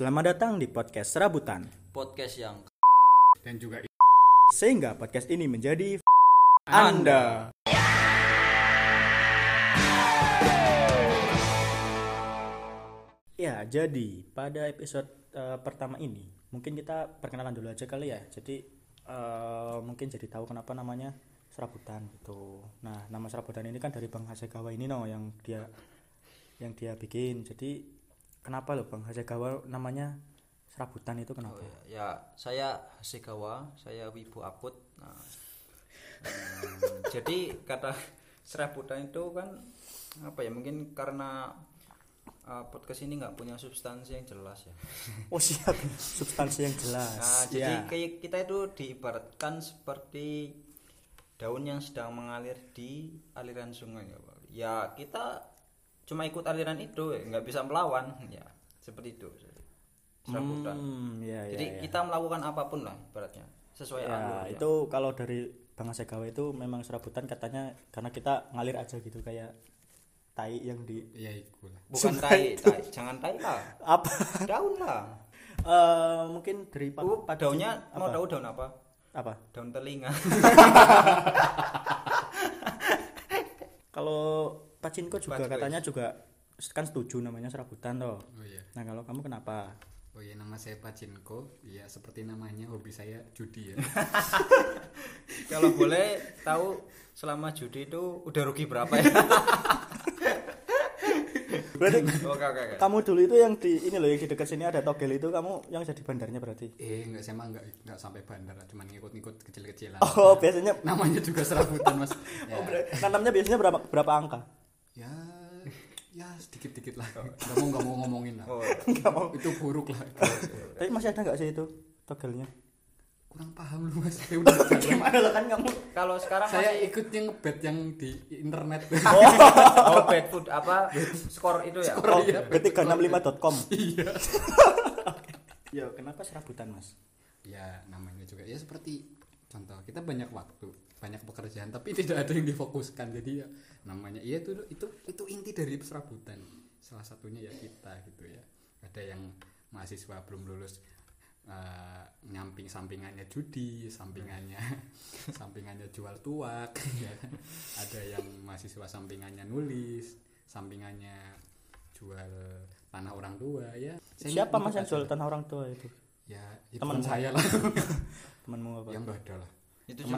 Selamat datang di podcast Serabutan. podcast yang dan juga Sehingga podcast ini menjadi Anda. Ya, jadi pada episode eh, pertama ini mungkin kita perkenalan dulu aja kali ya. Jadi eh, mungkin jadi tahu kenapa namanya Serabutan gitu. Nah, nama Serabutan ini kan dari Bang Hasegawa ini no yang dia yang dia bikin. Jadi kenapa loh Bang Hasegawa namanya Serabutan itu kenapa? oh ya, ya saya Hasegawa saya Wibu Aput nah hmm, jadi kata serabutan itu kan apa ya mungkin karena uh, podcast ini nggak punya substansi yang jelas ya Oh siap, substansi yang jelas. nah jadi Ya. kayak kita itu diibaratkan seperti daun yang sedang mengalir di aliran sungai ya Pak. ya kita cuma ikut aliran itu ya, nggak bisa melawan ya seperti itu serabutan Hmm, ya, ya, Jadi ya. kita melakukan apa pun lah ibaratnya sesuai Ya, alur. ya. itu kalau dari Bang Hasegawa itu memang serabutan katanya karena kita ngalir aja gitu kayak tai yang di ya iku lah bukan tai, tai, jangan tai lah. apa? Daun lah. Eh, mungkin dari Pak Uh, daunnya mau apa? tahu daun apa? apa? Daun telinga. Kalau Pacinko juga Pacinko, katanya juga kan setuju namanya serabutan toh. oh iya Nah, kalau kamu kenapa? oh iya nama saya Pacinko ya seperti namanya hobi saya judi ya Kalau boleh tahu selama judi itu udah rugi berapa ya? Berarti oke oke oke. kamu dulu itu yang di ini loh yang di dekat sini ada togel itu kamu yang jadi bandarnya berarti. eh enggak saya mah enggak enggak sampai bandar cuman ngikut-ngikut kecil-kecilan Oh, biasanya namanya juga serabutan mas ya, oh, nanamnya biasanya berapa berapa angka? Ya ya sedikit-dikit lah nggak mau nggak mau ngomongin lah Oh, Enggak mau. itu buruk lah Tapi masih ada nggak sih itu togelnya? kurang paham lu mas saya udah Gimana lo kan kamu? kalau sekarang saya masih ikut yang bet yang di internet oh bad food apa skor itu ya? Oh, iya. ketika65.com. iya Ya, kenapa serabutan, Mas? ya namanya juga ya seperti contoh kita banyak waktu banyak pekerjaan tapi tidak ada yang difokuskan. Jadi ya namanya iya itu itu itu inti dari serabutan salah satunya ya kita gitu ya. Ada yang mahasiswa belum lulus eh, nyamping sampingannya judi sampingannya sampingannya jual tuak ya. Ada yang mahasiswa sampingannya nulis sampingannya jual tanah orang tua ya. Saya Siapa Mas yang jual tanah orang tua itu? Ya, ya Teman teman saya lah Temanmu apa? yang beda lah Itu cuma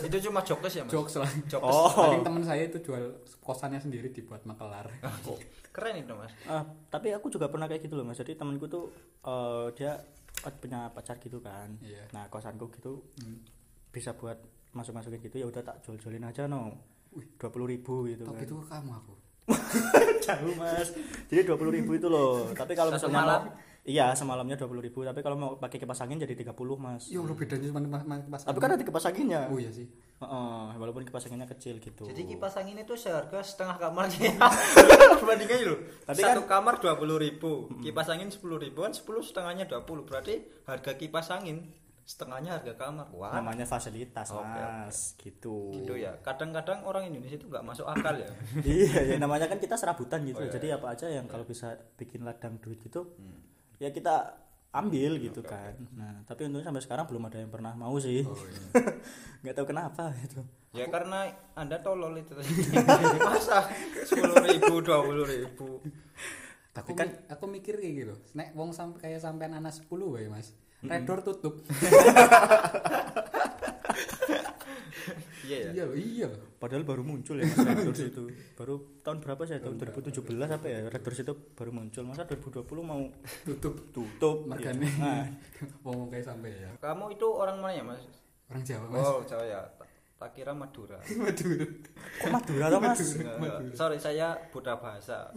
itu cuma jokes ya, Mas? jokes lah Jokes. Oh. paling teman saya itu jual kosannya sendiri dibuat makelar Keren itu, Mas. Ah, tapi aku juga pernah kayak gitu loh, Mas. Jadi temanku tuh eh, dia punya pacar gitu kan. Iya. Nah, kosanku gitu bisa buat masuk-masukin gitu ya udah tak jual-jualin aja no. Dua puluh ribu gitu Tok kan. itu ke kamu aku Jauh mas. Jadi dua puluh ribu itu loh. Tapi kalau misalnya malam? Iya semalamnya dua puluh ribu. Tapi kalau mau pakai kipas angin jadi 30 mas. ya Allah bedanya cuma ma- ma- pas Tapi kan ada kipas anginnya. oh iya sih Heeh, walaupun kipas anginnya kecil gitu. Jadi kipas angin itu seharga setengah kamarnya. Bandingnya loh. Tapi Satu kamar dua puluh ribu, kipas angin sepuluh ribuan, sepuluh setengahnya dua puluh. Berarti harga kipas angin setengahnya harga kamar. Wah, namanya fasilitas oke. mas gitu. gitu ya. Kadang-kadang orang Indonesia itu nggak masuk akal ya. iya ya namanya kan kita serabutan gitu Oh, iya, jadi apa aja yang kalau bisa bikin ladang duit gitu ya kita ambil gitu kan. nah tapi untungnya sampai sekarang belum ada yang pernah mau sih. Oh iya. Nggak tahu kenapa gitu. Ya karena anda tolol itu tadi. Masa? Sepuluh ribu, dua puluh ribu. tapi kan aku mikir kayak gitu. Nek wong sampai kayak sampean anak 10 wae mas. Redor tutup Iya ya. iya loh iya loh padahal baru muncul ya mas Redors itu baru tahun berapa sih tahun 2017 apa ya Redors itu baru muncul masa 2020 mau tutup tutup Mergane. gitu. nah, wong kayak sampai ya Kamu itu orang mana ya mas? orang Jawa mas Oh Jawa ya. Tak- kira Madura. Madura kok Madura toh mas Enggak, Sorry saya buta bahasa.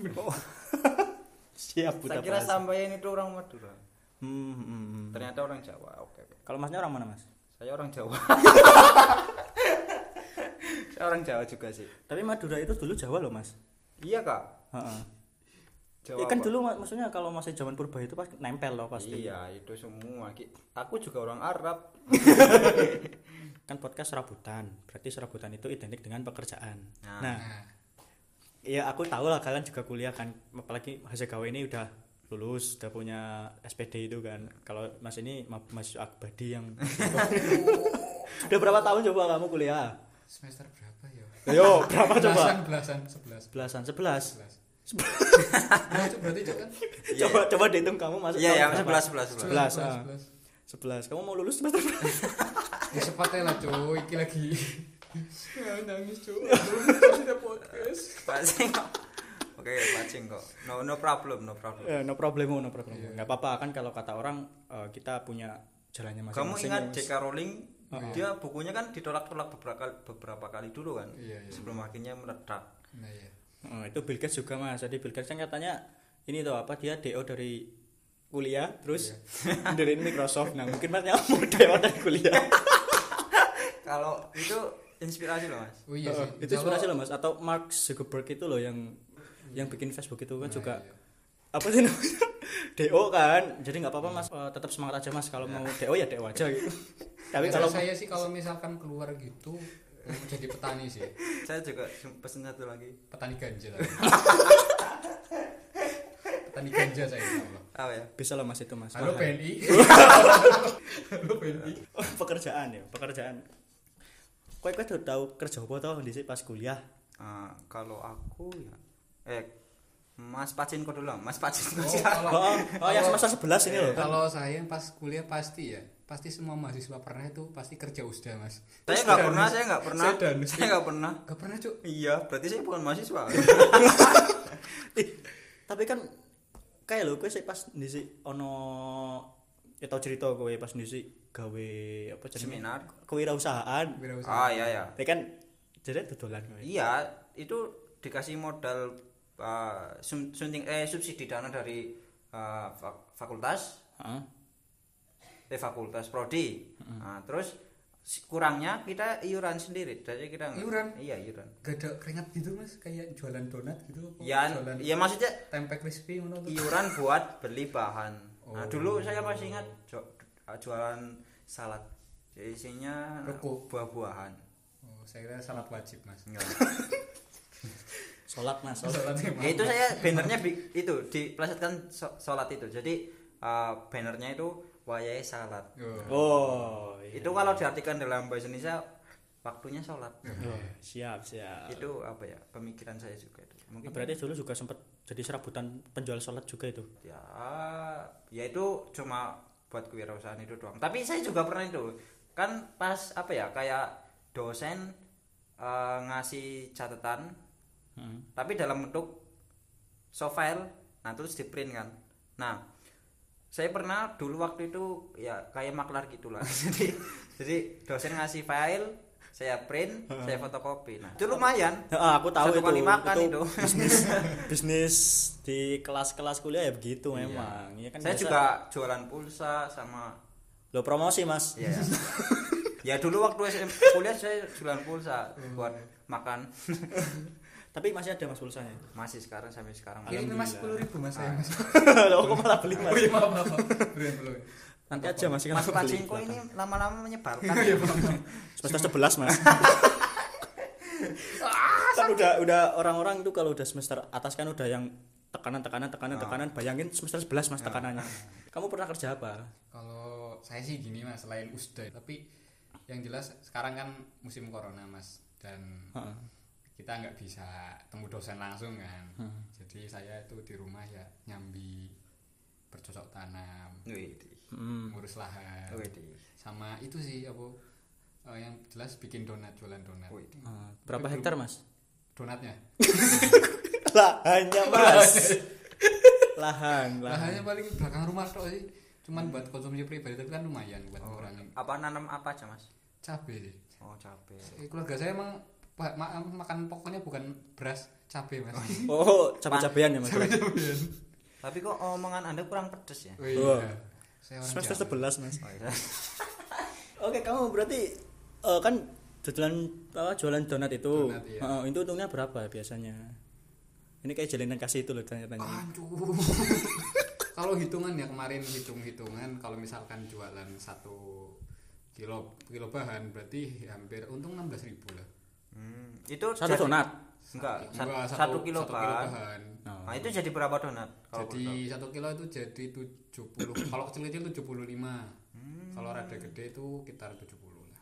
siap buta Saya kira bahasa. sampein itu orang Madura. Hmm, hmm, hmm. Ternyata orang Jawa. Oke. oke. kalau masnya orang mana mas Saya orang Jawa. Saya orang Jawa juga sih. tapi Madura itu dulu Jawa loh mas Iya kak. Heeh. Jawa. Ya kan apa? dulu mak- maksudnya kalau masih zaman purba itu pas nempel loh pasti. Iya itu semua. Aku juga orang Arab. Kan podcast serabutan. Berarti serabutan itu identik dengan pekerjaan. Nah. Nah, ya aku tahu lah kalian juga kuliah kan apalagi hasil gawe ini udah lulus udah punya SPD itu kan kalau mas ini ma- mahasiswa akbadi yang udah berapa tahun coba kamu kuliah semester berapa ya ayo berapa coba belasan belasan sebelas belasan sebelas sebelas Nah, itu berarti itu kan coba coba dihitung kamu masuk Iya, ya, berapa? sebelas, sebelas, sebelas. Sebelas, ah. sebelas sebelas kamu mau lulus semester berapa? ya sepatnya lah cuy iki lagi ya, nangis cuy tidak podcast Pacing kok. Oke, pacing kok. No no problem, no problem. Eh, no problem no problem Iya. nggak apa-apa kan kalau kata orang eh, kita punya jalannya Kamu masing-masing ingat ya, Mas. J.K. Rowling? Oh, iya. Dia bukunya kan ditolak-tolak beberapa kali, beberapa kali dulu kan. Iya, iya. Sebelum akhirnya meledak. nah ya Oh, itu Bill Gates juga mas jadi Bill Gates kan katanya ini tuh apa dia DO dari kuliah terus Iya. dari Microsoft nah mungkin mas mau DO dari kuliah Kalau itu inspirasi loh, Mas. oh iya Oh, sih itu inspirasi loh mas atau Mark Zuckerberg itu loh yang yang bikin Facebook itu kan Nah, juga iya. apa sih namanya DO kan jadi nggak apa-apa mas Eh, tetap semangat aja mas kalau mau DO ya DO aja gitu tapi kalau saya sih kalau misalkan keluar gitu mau jadi petani sih. Saya juga pesen satu lagi. petani ganja lah. Petani ganja saya Apa ya? bisa loh mas itu mas. Halo. BNI halo BNI Oh, pekerjaan ya pekerjaan. Kue kue udah tahu kerja apa tau di sini pas kuliah? Ah, kalau aku ya eh Mas Pacinko dulu, Mas Pacinko. Oh, kalau- oh, oh yang semester 11 ini loh kan? kalau saya pas kuliah pasti ya pasti semua mahasiswa pernah itu pasti kerja usda mas saya nggak pernah, saya nggak pernah. Saya danus. Saya nggak pernah. gak pernah cuk Iya, berarti saya bukan mahasiswa. Tapi kan kayak lo kue sih pas di sini ono ya tau cerita kowe pas di sini gawe apa jenenge Seminar. kewirausahaan Wirausaha. Ah, iya ya. tapi kan jadi dodolan kowe Iya, itu dikasih modal uh, sum- sunting eh subsidi dana dari uh, fak- fakultas Heeh. Eh fakultas prodi. Nah, terus kurangnya kita iuran sendiri. Jadi kita Iuran? Iya, iuran. gak ada keringat gitu mas kayak jualan donat gitu? Ya, jualan ya maksudnya tempe crispy tuh. iuran buat beli bahan. Nah, Oh. dulu saya masih ingat ju- jualan salad. Jadi isinya buah-buahan. oh saya kira salat wajib mas Enggak. sholat mas sholat. Ya itu saya bannernya itu diplesetkan sholat itu jadi uh, bannernya itu wayai salat. Oh. oh iya. itu kalau diartikan dalam bahasa Indonesia waktunya sholat Oh, siap siap. Itu apa ya pemikiran saya juga itu. Nah, mungkin berarti dulu juga sempat jadi serabutan penjual sholat juga itu? Ya ya itu cuma buat kewirausahaan itu doang. Tapi saya juga pernah itu kan pas apa ya kayak dosen uh, ngasih catatan Heeh. tapi dalam bentuk soft file nah terus di print kan. Nah saya pernah dulu waktu itu ya kayak maklar gitulah. Jadi jadi dosen ngasih file saya print saya fotokopi. Nah itu lumayan. Ah, aku tahu Satu itu. kali makan itu. bisnis bisnis di kelas-kelas kuliah ya begitu Iya. memang. Iya kan saya biasa- juga jualan pulsa sama lo promosi mas. Ya ya dulu waktu SM, kuliah saya jualan pulsa buat makan tapi masih ada mas pulsanya? Masih sekarang sampai sekarang. Kirim mas sepuluh ribu mas saya mas. Lo kok malah beli mas? Oh iya maaf maaf nanti aja mas Mas Pacinko ini lama-lama menyebalkan semester 11 mas. Kan udah udah orang-orang itu kalau udah semester atas kan udah yang tekanan tekanan tekanan tekanan. Bayangin semester 11 mas tekanannya. Kamu pernah kerja apa? Kalau saya sih gini mas selain usda. Tapi yang jelas sekarang kan musim corona mas. Dan. Kita nggak bisa temu dosen langsung kan. Jadi saya itu di rumah ya nyambi bercocok tanam Hmm. ngurus lahan. Wih, sama itu sih apa eh, yang jelas bikin donat jualan donat. Ah, berapa hektar mas? Donatnya. Lahannya mas. Lahan lahan. Lahannya paling belakang rumah tok sih. Cuman buat konsumsi pribadi tapi kan lumayan buat ngurangin Apa nanam apa aja mas? cabai sih. Oh cabe. Keluarga saya emang makan pokoknya bukan beras cabai mas oh cabai-cabean ya mas Tapi kok omongan anda kurang pedes ya? oh, iya. Wah. saya orang semester Jawa. 11 mas Oh, iya. oke kamu berarti eh, kan jualan apa jualan donat itu Donat, iya. Heeh, itu untungnya berapa biasanya ini kayak jalinan kasih itu loh tanya-tanya Aduh. kalau hitungan ya kemarin hitung-hitungan kalau misalkan jualan satu kilo kilo bahan berarti hampir untung 16.000 ribu lah Hmm, itu satu jadi- donat? Enggak sat- Enggak, satu, kilo satu bahan. bahan. nah itu jadi berapa donat kalau jadi satu kilo itu jadi 70 kalau kecil-kecil 75 kalau rada gede itu sekitar 70 lah.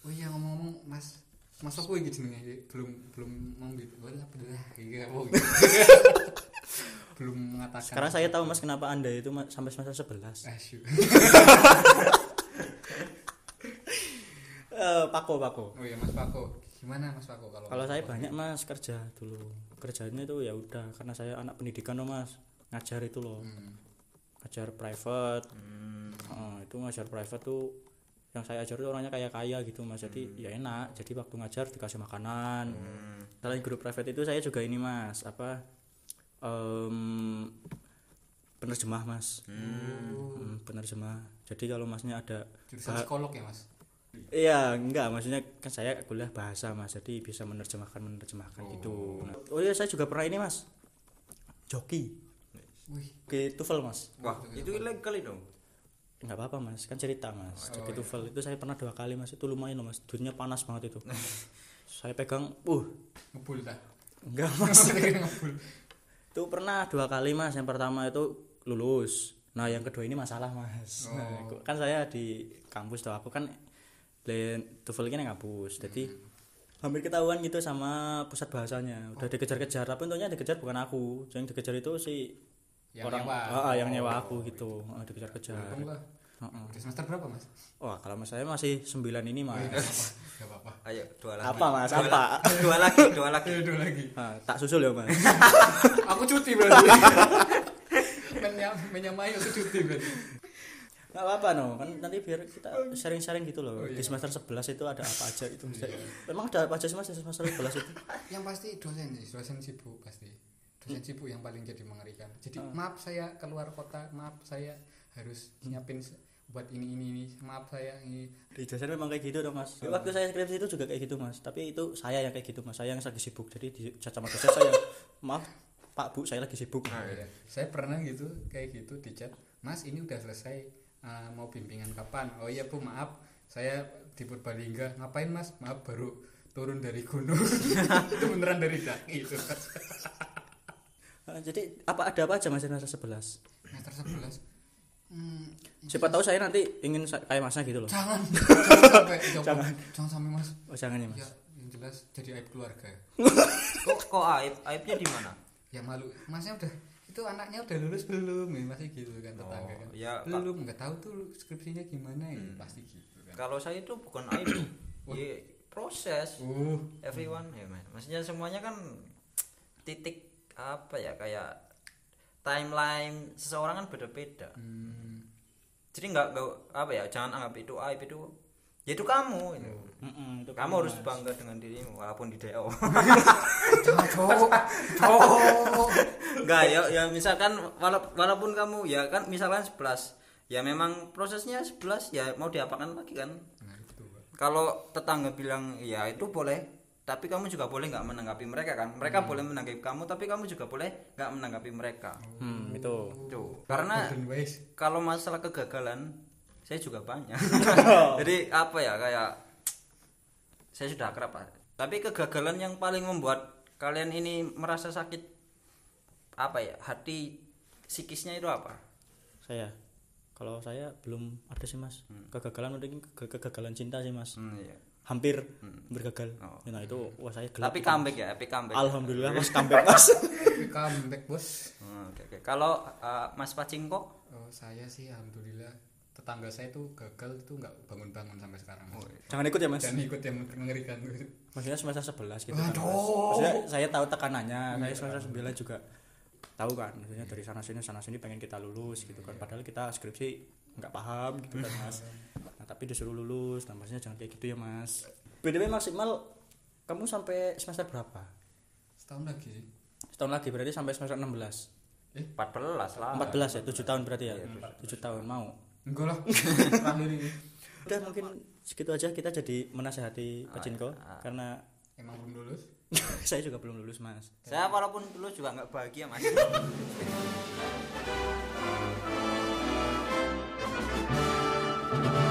Oh iya ngomong-ngomong mas mas aku iki jenenge belum belum mau gitu. Wah, apa dah iya oh, gitu. belum mengatakan sekarang saya tahu mas kenapa anda itu sampai semester 11 Asyik. Eh, pako pako oh iya mas Pako gimana mas Pako kalau kalau saya banyak mas kerja dulu. Kerjanya itu ya udah karena saya anak pendidikan loh mas. Ngajar itu loh. Hmm. ngajar private. Hmm, Heeh, itu ngajar private tuh yang saya ajar itu orangnya kaya kaya gitu mas. Jadi Hmm. ya enak. Jadi waktu ngajar dikasih makanan. Selain guru private itu saya juga ini mas apa em, penerjemah mas. Hmm, penerjemah. Jadi kalau masnya ada jurusan psikolog ya mas Iya, enggak, maksudnya kan saya kuliah bahasa Mas, jadi bisa menerjemahkan menerjemahkan gitu. Nah, oh iya, saya juga pernah ini Mas. Joki wih ke TOEFL Mas. wah itu ilegal itu Enggak apa-apa Mas, kan cerita Mas. Oh, Joki iya. TOEFL itu saya pernah dua kali Mas, itu lumayan loh Mas. Dunia panas banget itu. saya pegang, uh, ngebul dah enggak Mas. ngebul itu pernah dua kali Mas. Yang pertama itu lulus. Nah, yang kedua ini masalah Mas. Nah, Oh. kan saya di kampus tuh aku kan lain TOEFL ini kampus. Jadi hampir ketahuan gitu sama pusat bahasanya. Udah dikejar-kejar, tapi untungnya dikejar bukan aku. Yang dikejar itu si yang orang nyewa. Ah, ah, yang nyewa aku gitu. Ah, dikejar-kejar. Heeh. Udah semester berapa mas? Wah, kalau mas saya masih sembilan ini Oh, iya, mas. Gak apa-apa ayo dua lagi Apa mas? Dua Apa? la- dua lagi dua lagi dua lagi Ah, tak susul ya mas. Aku cuti berarti Menyam, Menyamai aku cuti berarti Gak apa-apa no, kan nanti biar kita sharing-sharing gitu loh. Oh, iya. Di semester 11 itu ada apa aja itu. Memang ada apa aja di semester 11 itu? Yang pasti dosen sih, dosen sibuk pasti Dosen sibuk yang paling jadi mengerikan Jadi Ah. maaf saya keluar kota, maaf saya harus nyiapin se- buat ini ini ini maaf saya ini Di dosen memang kayak gitu dong mas. Waktu saya skripsi itu juga kayak gitu mas. Tapi itu saya yang kayak gitu mas. Saya yang lagi sibuk. Jadi di sama dosen saya, maaf Pak Bu saya lagi sibuk. Nah, iya. saya pernah gitu kayak gitu di chat mas ini udah selesai eh, mau bimbingan kapan? Oh iya bu maaf. Saya di Purbalingga. Ngapain mas? Maaf baru turun dari gunung. Itu beneran dari daki itu. Ah, Jadi apa ada apa aja mas semester 11? semester 11 hmm, Siapa tahu saya nanti ingin kayak masnya gitu loh. jangan. Jangan sampai jangan, jangan. Sampai mas. Oh jangan ya mas. ya yang jelas jadi aib keluarga. Kok kok aib? Aibnya di mana? Ya malu. Masnya udah itu anaknya udah lulus belum? Ya masih gitu kan tetangga kan. Oh, ya, belum nggak tahu tuh skripsinya gimana ya Hmm. pasti gitu kan. Kalau saya itu bukan aib ya, proses. Uh. Everyone ya mas maksudnya semuanya kan titik apa ya kayak timeline seseorang kan beda-beda. Hmm. jadi nggak nggak- apa ya jangan anggap itu aib itu ya itu kamu ini. Mm-mm, itu kamu harus Mas. bangga dengan dirimu walaupun di DO Enggak ya ya misalkan wala- walaupun kamu ya kan misalkan 11 ya memang prosesnya 11 ya mau diapakan lagi kan? Nah itu kalau tetangga bilang ya itu boleh tapi kamu juga boleh nggak menanggapi mereka kan? Mereka boleh menanggapi kamu tapi kamu juga boleh nggak menanggapi mereka. Hmm, itu. tuh karena kalau masalah kegagalan saya juga banyak jadi apa ya kayak saya sudah akrab Pak. tapi kegagalan yang paling membuat kalian ini merasa sakit apa ya hati psikisnya itu apa Saya kalau saya belum ada sih mas. Kegagalan mungkin ke- kegagalan cinta sih mas. Hmm, iya. Hampir bergagal. Oh. Nah itu wah saya gelap. tapi itu, Mas. comeback ya epic comeback Alhamdulillah mas comeback mas. Tapi comeback bos Hmm, oke, oke. kalau uh, Mas Pacingko oh, saya sih alhamdulillah tetangga saya tuh gagal itu nggak bangun-bangun sampai sekarang Mas. Jangan ikut ya mas. dan ikut yang mengerikan Maksudnya semester 11 gitu kan. Mas. Waduh. Maksudnya saya tahu tekanannya. Saya semester 9 juga tahu kan. Maksudnya dari sana sini sana sini pengen kita lulus gitu kan. Padahal kita skripsi nggak paham gitu kan mas. Nah tapi disuruh lulus. Nah maksudnya jangan kayak gitu ya mas. BTW maksimal kamu sampai semester berapa? setahun lagi sih Setahun lagi berarti sampai semester 16 14 lah 14 ya 7 tahun berarti ya 7 tahun mau enggak lah. Terakhir ini. Udah mungkin segitu aja kita jadi menasehati ah, oh, Pacinko ya. Ah, ah. karena emang belum lulus? saya juga belum lulus mas. Saya walaupun lulus juga nggak bahagia mas.